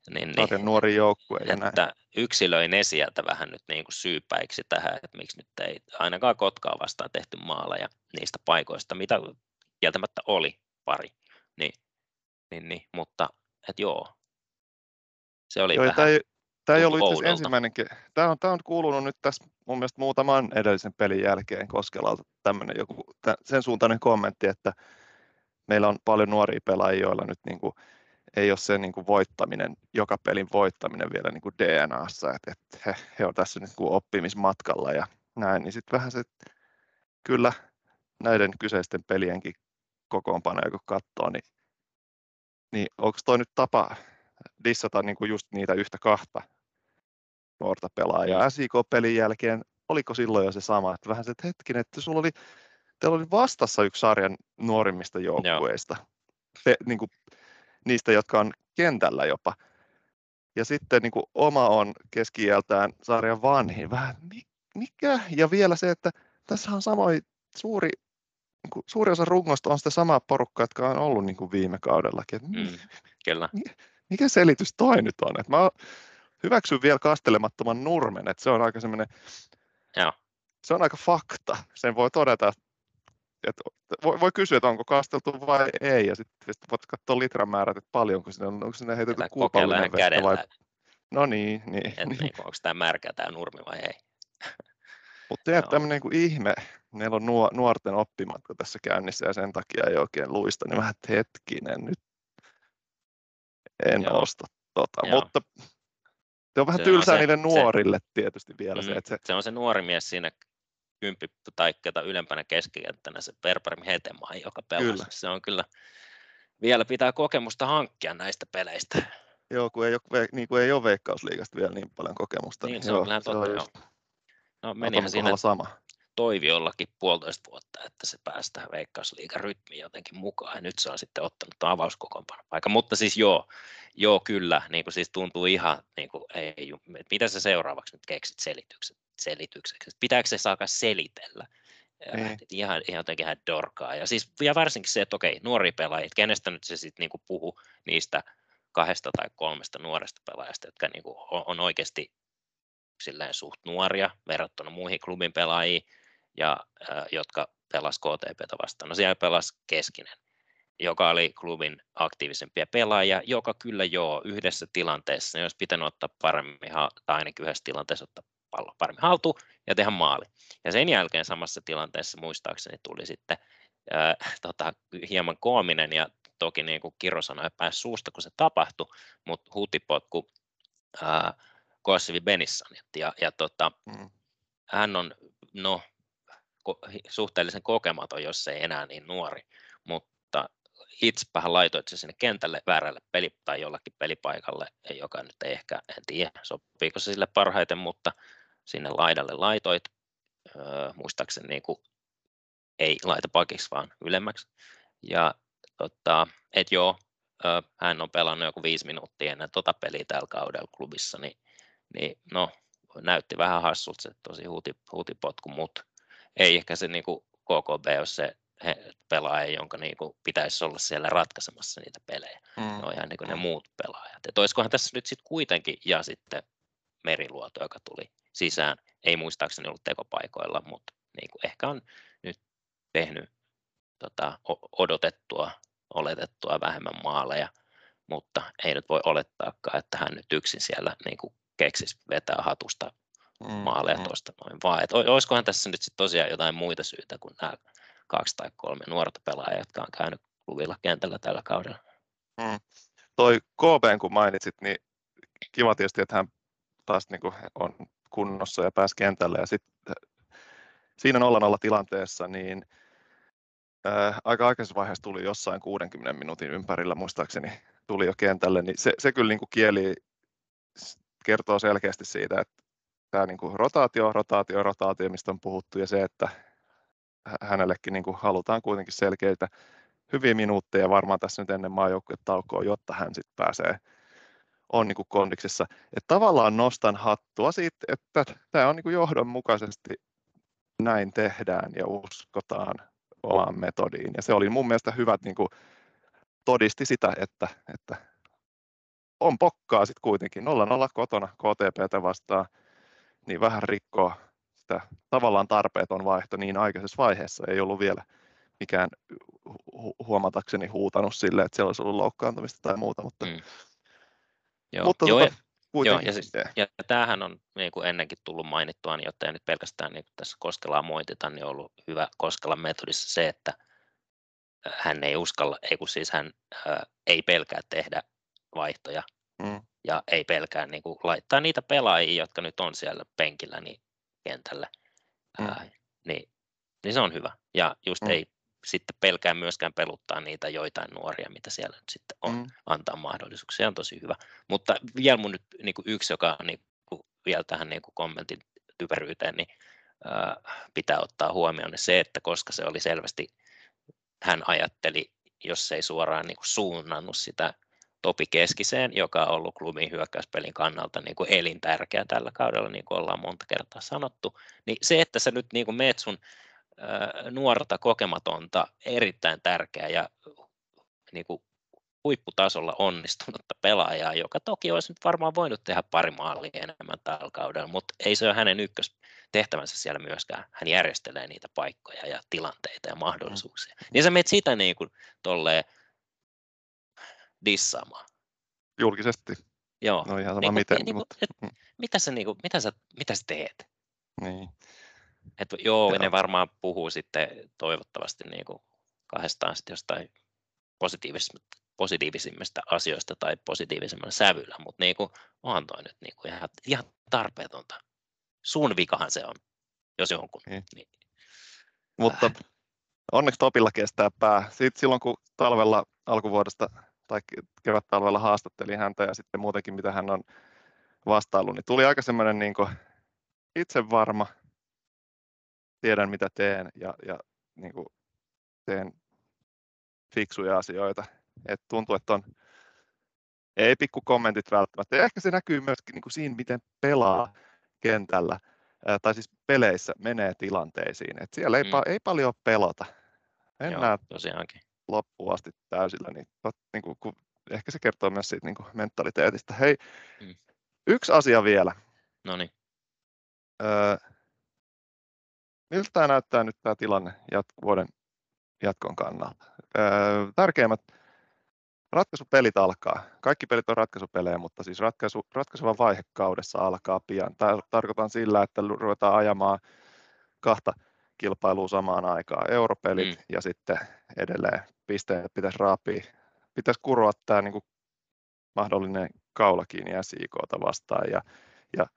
Niin, niin, nuori joukkue. Että näin. yksilöin ne sieltä vähän nyt niin kuin syypäiksi tähän, että miksi nyt ei ainakaan Kotkaa vastaan tehty maaleja niistä paikoista, mitä kieltämättä oli pari. Niin, niin, niin, mutta että joo, se oli joo, vähän tämä ei, tämä ei ollut itse ensimmäinen, tämä on, tämä on kuulunut nyt tässä mun mielestä muutaman edellisen pelin jälkeen Koskelalta tämmöinen joku, sen suuntainen kommentti, että meillä on paljon nuoria pelaajia, joilla nyt niin kuin ei ole se niin kuin voittaminen, joka pelin voittaminen vielä niin kuin DNAssa, että, että he, he on tässä niin kuin oppimismatkalla ja näin, niin sitten vähän se, kyllä näiden kyseisten pelienkin kokoonpanoja kun katsoo, niin, niin onko toi nyt tapa dissata niin kuin just niitä yhtä kahta nuorta pelaajaa? SIK-pelin jälkeen, oliko silloin jo se sama, että vähän se, että hetkinen, että sulla oli, teillä oli vastassa yksi sarjan nuorimmista joukkueista, Fe, niin kuin niistä, jotka on kentällä jopa. Ja sitten niin kuin oma on keski sarjan vanhin. Vähän mikä? Ja vielä se, että tässä on samoin suuri, niin kuin, suuri osa rungosta on sitä samaa porukkaa, jotka on ollut niin kuin viime kaudellakin. mm, kyllä. Mikä selitys toi nyt on? Että mä hyväksyn vielä kastelemattoman nurmen, että se on aika semmoinen, se on aika fakta. Sen voi todeta, että voi, voi kysyä, että onko kasteltu vai ei, ja sitten sit voit katsoa litran määrät, että paljonko sinne on, onko sinne heitetty kuupallinen vettä vai... No niin, niin. Et, niin. niin onko tämä märkä tämä nurmi vai ei. Mutta no. tämmöinen niin ihme, meillä on nuo, nuorten oppimatka tässä käynnissä ja sen takia ei oikein luista, niin vähän hetkinen nyt en Joo. osta tota, Joo. mutta se on vähän se tylsää on se, niille nuorille se, tietysti vielä mm, se, että se, se on se nuori mies siinä kymppi tai ketä ylempänä keskikenttänä se Perperim Hetemaa, joka pelasi. Kyllä. Se on kyllä, vielä pitää kokemusta hankkia näistä peleistä. Joo, kun ei ole, niin kuin ei ole Veikkausliigasta vielä niin paljon kokemusta. Niin, niin se joo, on kyllä totta, joo. No menihän siinä sama. Toiviollakin puolitoista vuotta, että se päästään Veikkausliigan rytmiin jotenkin mukaan. Ja nyt se on sitten ottanut tuon avauskokoonpanon Mutta siis joo, joo kyllä, niin kuin siis tuntuu ihan, niin kuin, ei, mitä sä seuraavaksi nyt keksit selitykset? selitykseksi. Pitääkö se saada selitellä? Niin. Ihan, ihan jotenkin ihan dorkaa. Ja, siis, ja varsinkin se, että okei, nuori pelaajia, kenestä nyt se sitten niinku puhu niistä kahdesta tai kolmesta nuoresta pelaajasta, jotka niinku on, on oikeasti silleen suht nuoria verrattuna muihin klubin pelaajiin, ja, äh, jotka pelas KTPtä vastaan. No siellä pelas Keskinen, joka oli klubin aktiivisempia pelaajia, joka kyllä joo yhdessä tilanteessa, niin olisi pitänyt ottaa paremmin, tai ainakin yhdessä tilanteessa ottaa pallo paremmin haltuun ja tehdä maali. Ja sen jälkeen samassa tilanteessa muistaakseni tuli sitten ää, tota, hieman koominen ja toki niin kuin Kiro sanoi, pääsi suusta, kun se tapahtui, mutta huutipotku Koasivi Benissan. Ja, ja tota, mm. hän on no, suhteellisen kokematon, jos ei enää niin nuori, mutta itsepähän laitoit se sinne kentälle väärälle peli, tai jollakin pelipaikalle, joka nyt ei ehkä, en tiedä sopiiko se sille parhaiten, mutta sinne laidalle laitoit, öö, muistaakseni niin kuin, ei laita pakiksi, vaan ylemmäksi. Ja tota, et joo, öö, hän on pelannut joku viisi minuuttia ennen tota peliä tällä kaudella klubissa, niin, niin no, näytti vähän hassulta se tosi huuti, huutipotku, mutta ei ehkä se niin kuin KKB ole se pelaaja, jonka niin kuin pitäisi olla siellä ratkaisemassa niitä pelejä. Mm. Ne on ihan niin kuin ne mm. muut pelaajat. Et olisikohan tässä nyt sitten kuitenkin, ja sitten Meriluoto, joka tuli sisään, ei muistaakseni ollut tekopaikoilla, mutta niin kuin ehkä on nyt tehnyt tota, odotettua, oletettua vähemmän maaleja, mutta ei nyt voi olettaakaan, että hän nyt yksin siellä niin kuin keksisi vetää hatusta maaleja mm. tuosta noin vaan. Et olisikohan tässä nyt sit tosiaan jotain muita syitä kuin nämä kaksi tai kolme nuorta pelaajaa, jotka on käynyt klubilla kentällä tällä kaudella. Mm. Toi KP, kun mainitsit, niin kiva tietysti, että hän taas niin kuin on kunnossa ja pääsi kentälle. Ja sitten siinä 0-0 tilanteessa, niin ää, aika aikaisessa vaiheessa tuli jossain 60 minuutin ympärillä, muistaakseni tuli jo kentälle, niin se, se kyllä niin kuin kieli kertoo selkeästi siitä, että tämä niin kuin rotaatio, rotaatio, rotaatio, mistä on puhuttu, ja se, että hänellekin niin kuin halutaan kuitenkin selkeitä hyviä minuutteja varmaan tässä nyt ennen maajoukkuetaukoa, jotta hän sitten pääsee on niin kuin kondiksessa. Että tavallaan nostan hattua siitä, että tämä on niin kuin johdonmukaisesti näin tehdään ja uskotaan omaan metodiin. Ja se oli mun mielestä hyvät, niin kuin todisti sitä, että, että on pokkaa sitten kuitenkin 0-0 kotona KTPtä vastaan, niin vähän rikkoa sitä tavallaan tarpeeton vaihto niin aikaisessa vaiheessa. Ei ollut vielä mikään hu- huomatakseni huutanut sille, että siellä olisi ollut loukkaantumista tai muuta, mutta, mm. Joo, mutta joo, tota, Joo, ja, siis, ja tämähän on niin kuin ennenkin tullut mainittua, niin jotta ei nyt pelkästään niin kuin tässä Koskelaa moitita, niin on ollut hyvä Koskelan metodissa se, että hän ei uskalla, ei kun siis hän ää, ei pelkää tehdä vaihtoja. Ja ei pelkää niin kuin laittaa niitä pelaajia, jotka nyt on siellä penkillä niin kentällä, mm. ää, niin, niin se on hyvä. Ja just mm. ei sitten pelkää myöskään peluttaa niitä joitain nuoria, mitä siellä nyt sitten on, mm. antaa mahdollisuuksia, on tosi hyvä. Mutta vielä mun nyt niin kuin yksi, joka niin kuin, vielä tähän niin kuin kommentin typeryyteen, niin ää, pitää ottaa huomioon niin se, että koska se oli selvästi, hän ajatteli, jos ei suoraan niin kuin suunnannut sitä Topi Keskiseen, joka on ollut klubin hyökkäyspelin kannalta niin kuin elintärkeä tällä kaudella, niin kuin ollaan monta kertaa sanottu, niin se, että sä nyt niin kuin meet sun nuorta, kokematonta, erittäin tärkeä ja niin kuin huipputasolla onnistunutta pelaajaa, joka toki olisi nyt varmaan voinut tehdä pari maalia enemmän tällä kaudella, mutta ei se ole hänen ykköstehtävänsä siellä myöskään. Hän järjestelee niitä paikkoja ja tilanteita ja mahdollisuuksia. Mm. Niin sä menet sitä niin kuin tolleen dissaamaan. Julkisesti. Joo. No ihan sama niin, miten. Niin, mutta... et, mitä, sä, niin kuin, mitä, sä, mitä sä teet? Niin. Et joo, joo, ne varmaan puhuu sitten toivottavasti niin kuin kahdestaan sitten jostain positiivisemmista, positiivisimmista asioista tai positiivisemmalla sävyllä, mutta niin kuin, onhan toi nyt niin kuin ihan, ihan tarpeetonta. Sun vikahan se on, jos jonkun. Niin. Niin. Mutta onneksi Topilla kestää pää. Sitten silloin kun talvella alkuvuodesta tai kevät-talvella haastattelin häntä ja sitten muutenkin mitä hän on vastaillut, niin tuli aika semmoinen niin itsevarma, tiedän mitä teen ja, ja niin kuin teen fiksuja asioita. Et tuntuu, että on ei pikku kommentit välttämättä. Ja ehkä se näkyy myös niin kuin siinä, miten pelaa kentällä ää, tai siis peleissä menee tilanteisiin. Et siellä ei, mm. pa- ei paljon pelota. Mennään Joo, tosiaankin. Loppuun asti täysillä. Niin, tot, niin kuin, kun, ehkä se kertoo myös siitä niin kuin mentaliteetistä. Hei, mm. yksi asia vielä. No niin. Öö, miltä tämä näyttää nyt tämä tilanne jat- vuoden jatkon kannalta? tärkeimmät ratkaisupelit alkaa. Kaikki pelit on ratkaisupelejä, mutta siis ratkaisu, ratkaisuva vaihe kaudessa alkaa pian. Tää tarkoitan sillä, että ruvetaan ajamaan kahta kilpailua samaan aikaan. Europelit mm. ja sitten edelleen pisteet pitäisi raapia. Pitäisi kuroa tämä niin kuin mahdollinen kaula kiinni SIKta vastaan ja, ja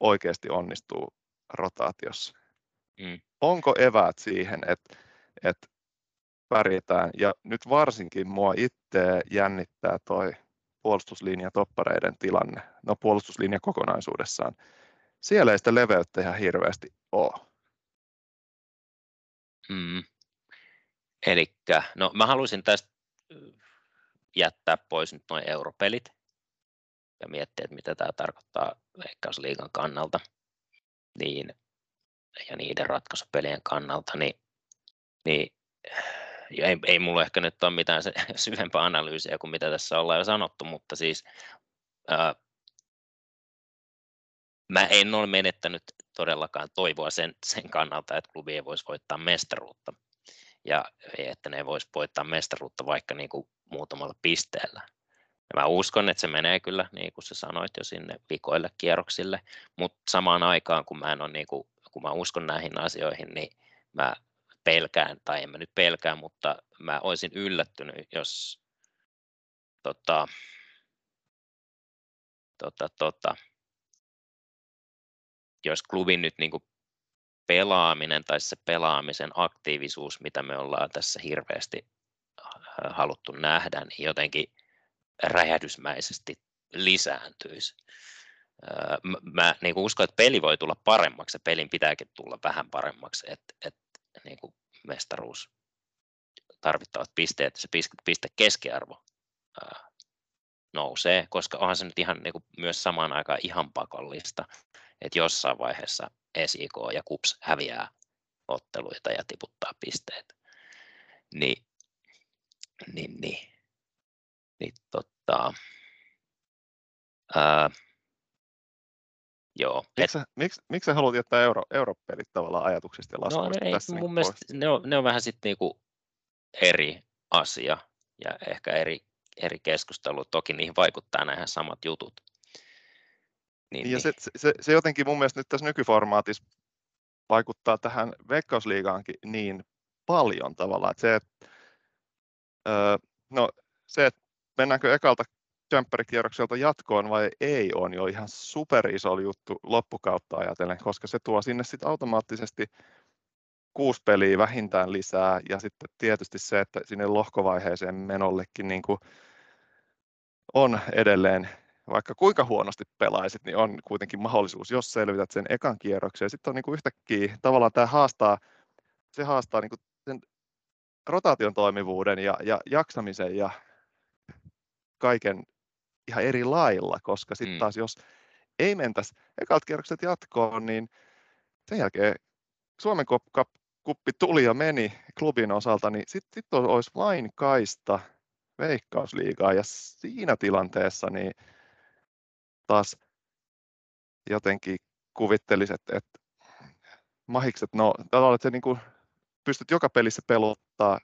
oikeasti onnistuu rotaatiossa. Mm. Onko eväät siihen, että, että pärjätään. Ja nyt varsinkin mua itse jännittää toi puolustuslinja toppareiden tilanne, no puolustuslinja kokonaisuudessaan. Siellä ei sitä leveyttä ihan hirveästi ole. Mm. Eli no mä haluaisin tästä jättää pois nyt noin europelit ja miettiä, että mitä tämä tarkoittaa Veikkausliigan kannalta niin, ja niiden ratkaisupelien kannalta, niin, niin ja ei, ei mulla ehkä nyt ole mitään syvempää analyysiä kuin mitä tässä ollaan jo sanottu, mutta siis ää, mä en ole menettänyt todellakaan toivoa sen, sen kannalta, että klubi ei voisi voittaa mestaruutta. Ja että ne voisi voittaa mestaruutta vaikka niin kuin muutamalla pisteellä. Ja mä uskon, että se menee kyllä, niin kuin sä sanoit jo sinne vikoille kierroksille, mutta samaan aikaan, kun mä, en ole, niin kuin, kun mä uskon näihin asioihin, niin mä pelkään, tai en mä nyt pelkää, mutta mä olisin yllättynyt, jos tota, tota, tota, jos klubin nyt niin kuin pelaaminen tai se pelaamisen aktiivisuus, mitä me ollaan tässä hirveästi äh, haluttu nähdä, niin jotenkin räjähdysmäisesti lisääntyisi. Äh, mä niin kuin uskon, että peli voi tulla paremmaksi ja pelin pitääkin tulla vähän paremmaksi, että, että niin kuin mestaruus tarvittavat pisteet, se piste keskiarvo ää, nousee, koska onhan se nyt ihan niin kuin myös samaan aikaan ihan pakollista, että jossain vaiheessa SIK ja KUPS häviää otteluita ja tiputtaa pisteet. Niin, niin, niin, niin tota, ää, Joo. Miksi, et... miksi, miksi sä haluat jättää euro, europelit tavallaan ajatuksista ja no, no, ei, tässä? Mun niin mielestä ne on, ne on vähän sitten niinku eri asia ja ehkä eri, eri keskustelu. Toki niihin vaikuttaa nämä samat jutut. Niin, ja niin. Se, se, se, jotenkin mun mielestä nyt tässä nykyformaatissa vaikuttaa tähän veikkausliigaankin niin paljon tavallaan, että se, että, öö, no, se, että mennäänkö ekalta jumperikierrokselta jatkoon vai ei on jo ihan super iso juttu loppukautta ajatellen, koska se tuo sinne sitten automaattisesti kuusi peliä vähintään lisää ja sitten tietysti se, että sinne lohkovaiheeseen menollekin niin kuin on edelleen, vaikka kuinka huonosti pelaisit, niin on kuitenkin mahdollisuus, jos selvität sen ekan kierroksen. Sitten on niin kuin yhtäkkiä tavallaan tämä haastaa, se haastaa niin kuin sen rotaation toimivuuden ja, ja jaksamisen ja kaiken ihan eri lailla, koska sitten mm. taas jos ei mentäisi ekalta kierrokset jatkoon, niin sen jälkeen Suomen kuppi tuli ja meni klubin osalta, niin sitten sit olisi vain kaista veikkausliigaa ja siinä tilanteessa niin taas jotenkin kuvittelisin, että, että mahikset, no tavallaan, että niin kuin pystyt joka pelissä peluttaa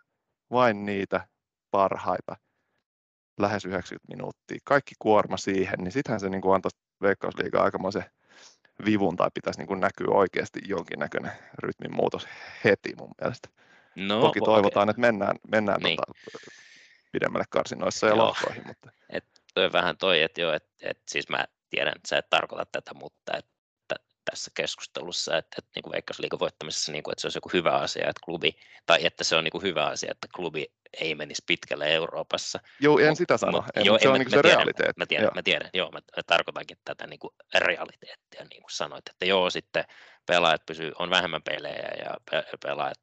vain niitä parhaita lähes 90 minuuttia, kaikki kuorma siihen, niin sittenhän se niin kuin antaisi veikkausliigaa aikamoisen vivun tai pitäisi niin kuin näkyä oikeasti jonkinnäköinen rytmin muutos heti mun mielestä. No, Toki toivotaan, okay. että mennään, mennään niin. tota, pidemmälle karsinoissa ja lohkoihin. Mutta... Et toi vähän toi, että joo, että et, siis mä tiedän, että sä et tarkoita tätä, mutta et tässä keskustelussa, että, että niin kuin Veikkausliigan voittamisessa, niin kuin, että se olisi joku hyvä asia, että klubi, tai että se on niin kuin hyvä asia, että klubi ei menisi pitkälle Euroopassa. Joo, en mut, sitä sano, mut, en, joo, se on niin se tiedän, realiteetti. Mä tiedän, joo. mä tiedän, joo, mä tarkoitankin tätä niin kuin realiteettia, niin kuin sanoit, että joo, sitten pelaajat pysyy, on vähemmän pelejä ja pelaajat,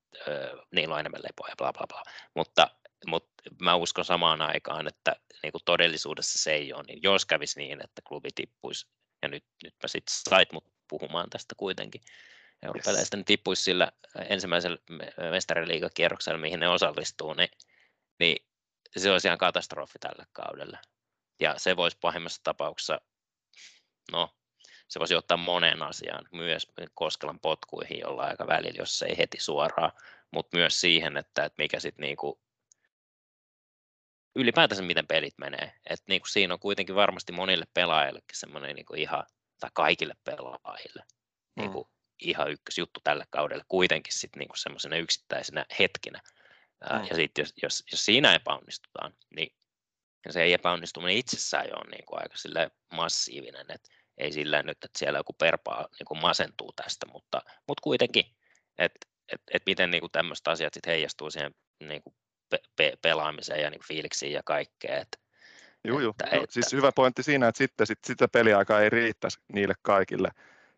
niillä on enemmän lepoa ja bla bla bla, mutta mutta mä uskon samaan aikaan, että niin kuin todellisuudessa se ei ole, niin jos kävisi niin, että klubi tippuisi, ja nyt, nyt mä sitten sait mut puhumaan tästä kuitenkin europeleistä, yes. niin tippuisi sillä ensimmäisellä mestariliigakierroksella, mihin ne osallistuu, niin, niin se olisi ihan katastrofi tälle kaudelle. Ja se voisi pahimmassa tapauksessa, no se voisi ottaa moneen asiaan, myös Koskelan potkuihin jollain aika välillä, jos ei heti suoraan, mutta myös siihen, että, että mikä sitten niinku ylipäätänsä miten pelit menee. Et niin kuin siinä on kuitenkin varmasti monille pelaajillekin semmoinen niin ihan, tai kaikille pelaajille niin kuin mm. ihan ykkösjuttu tällä kaudella kuitenkin sitten niin semmoisena yksittäisenä hetkinä. Mm. Ja sitten jos, jos, jos siinä epäonnistutaan, niin se ei epäonnistuminen itsessään jo on niin kuin aika massiivinen, että ei sillä nyt, että siellä joku perpaa niin kuin masentuu tästä, mutta, mutta kuitenkin, että et, et miten niin kuin tämmöiset asiat sit heijastuu siihen niin kuin pe- pe- pelaamiseen ja niin fiiliksiin ja kaikkeen. Että, Joo, joo. Että, no, että, siis hyvä pointti siinä, että sitten sit, sitä peliaikaa ei riittäisi niille kaikille,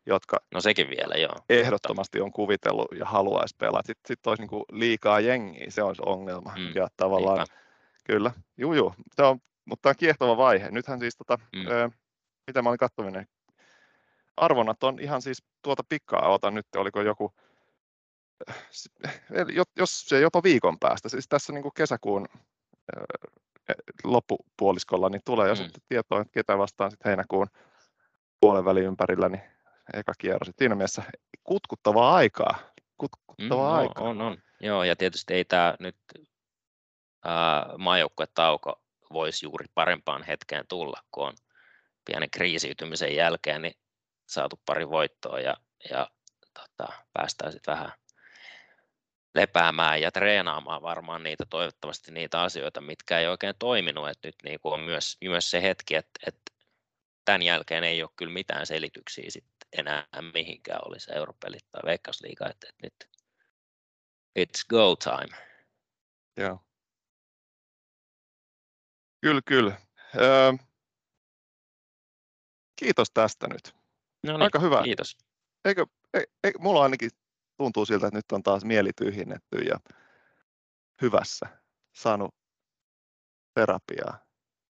jotka no sekin vielä, joo. ehdottomasti on kuvitellut ja haluaisi pelata. Sitten sit olisi niin liikaa jengiä, se olisi ongelma. Mm, ja tavallaan, niinpä. kyllä, juu, juu. Se on, mutta tämä on kiehtova vaihe. Nythän siis, tota, mm. ö, mitä mä olin katsominen, arvonnat on ihan siis tuota pikkaa, otan nyt, oliko joku jos se jopa viikon päästä, siis tässä niin kuin kesäkuun e, loppupuoliskolla, niin tulee jo mm. sitten tietoa, että ketä vastaan sitten heinäkuun puolen välin ympärillä, niin eka kierros. Siinä mielessä kutkuttavaa aikaa. Kutkuttavaa mm, aikaa. On, on. Joo, ja tietysti ei tämä nyt maajoukkuetauko voisi juuri parempaan hetkeen tulla, kun on pienen kriisiytymisen jälkeen niin saatu pari voittoa ja, ja tota, päästään sitten vähän lepäämään ja treenaamaan varmaan niitä toivottavasti niitä asioita, mitkä ei oikein toiminut. Et nyt niin kuin on myös, myös se hetki, että, että tämän jälkeen ei ole kyllä mitään selityksiä sit enää mihinkään oli se Europelit tai Veikkausliiga, että, että nyt it's go time. Joo. Kyllä, kyllä. Öö, kiitos tästä nyt. No niin, Aika hyvä. Kiitos. Eikö, e, e, mulla ainakin tuntuu siltä, että nyt on taas mieli tyhjennetty ja hyvässä saanut terapiaa.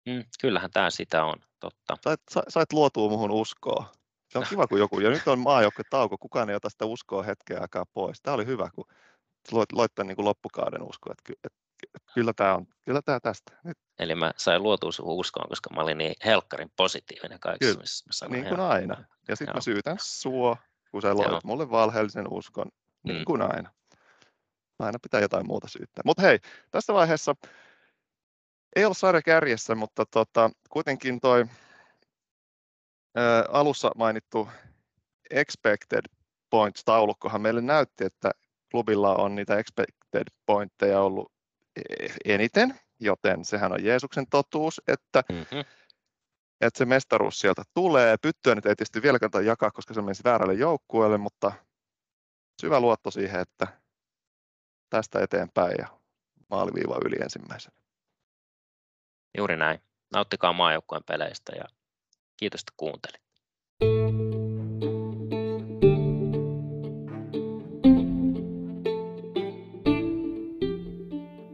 Mm, kyllähän tämä sitä on, totta. Sait, sait luotua muuhun uskoa. Se on kiva, kun joku, ja nyt on maajoukko tauko, kukaan ei ota sitä uskoa hetkeä aikaa pois. Tämä oli hyvä, kun loit, loit tämän niin kuin loppukauden uskoa, että, että, että kyllä tämä on, kyllä tämä tästä. Nyt. Eli mä sain luotua sinuun uskoon, koska mä olin niin helkkarin positiivinen kaikessa, kyllä, missä mä sanoin. Niin kuin aina. Ja sitten mä syytän sua kun sä loit mulle valheellisen uskon, niin mm. kuin aina. Aina pitää jotain muuta syyttää. Mutta hei, tässä vaiheessa ei ole sarja kärjessä, mutta tota, kuitenkin toi ää, alussa mainittu expected points-taulukkohan meille näytti, että klubilla on niitä expected pointteja ollut e, eniten, joten sehän on Jeesuksen totuus, että mm-hmm että se mestaruus sieltä tulee. Pyttyä nyt ei tietysti vielä kannata jakaa, koska se menisi väärälle joukkueelle, mutta syvä luotto siihen, että tästä eteenpäin ja maaliviiva yli ensimmäisenä. Juuri näin. Nauttikaa maajoukkueen peleistä ja kiitos, että kuuntelit.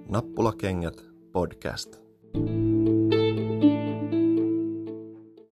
Nappulakengät podcast.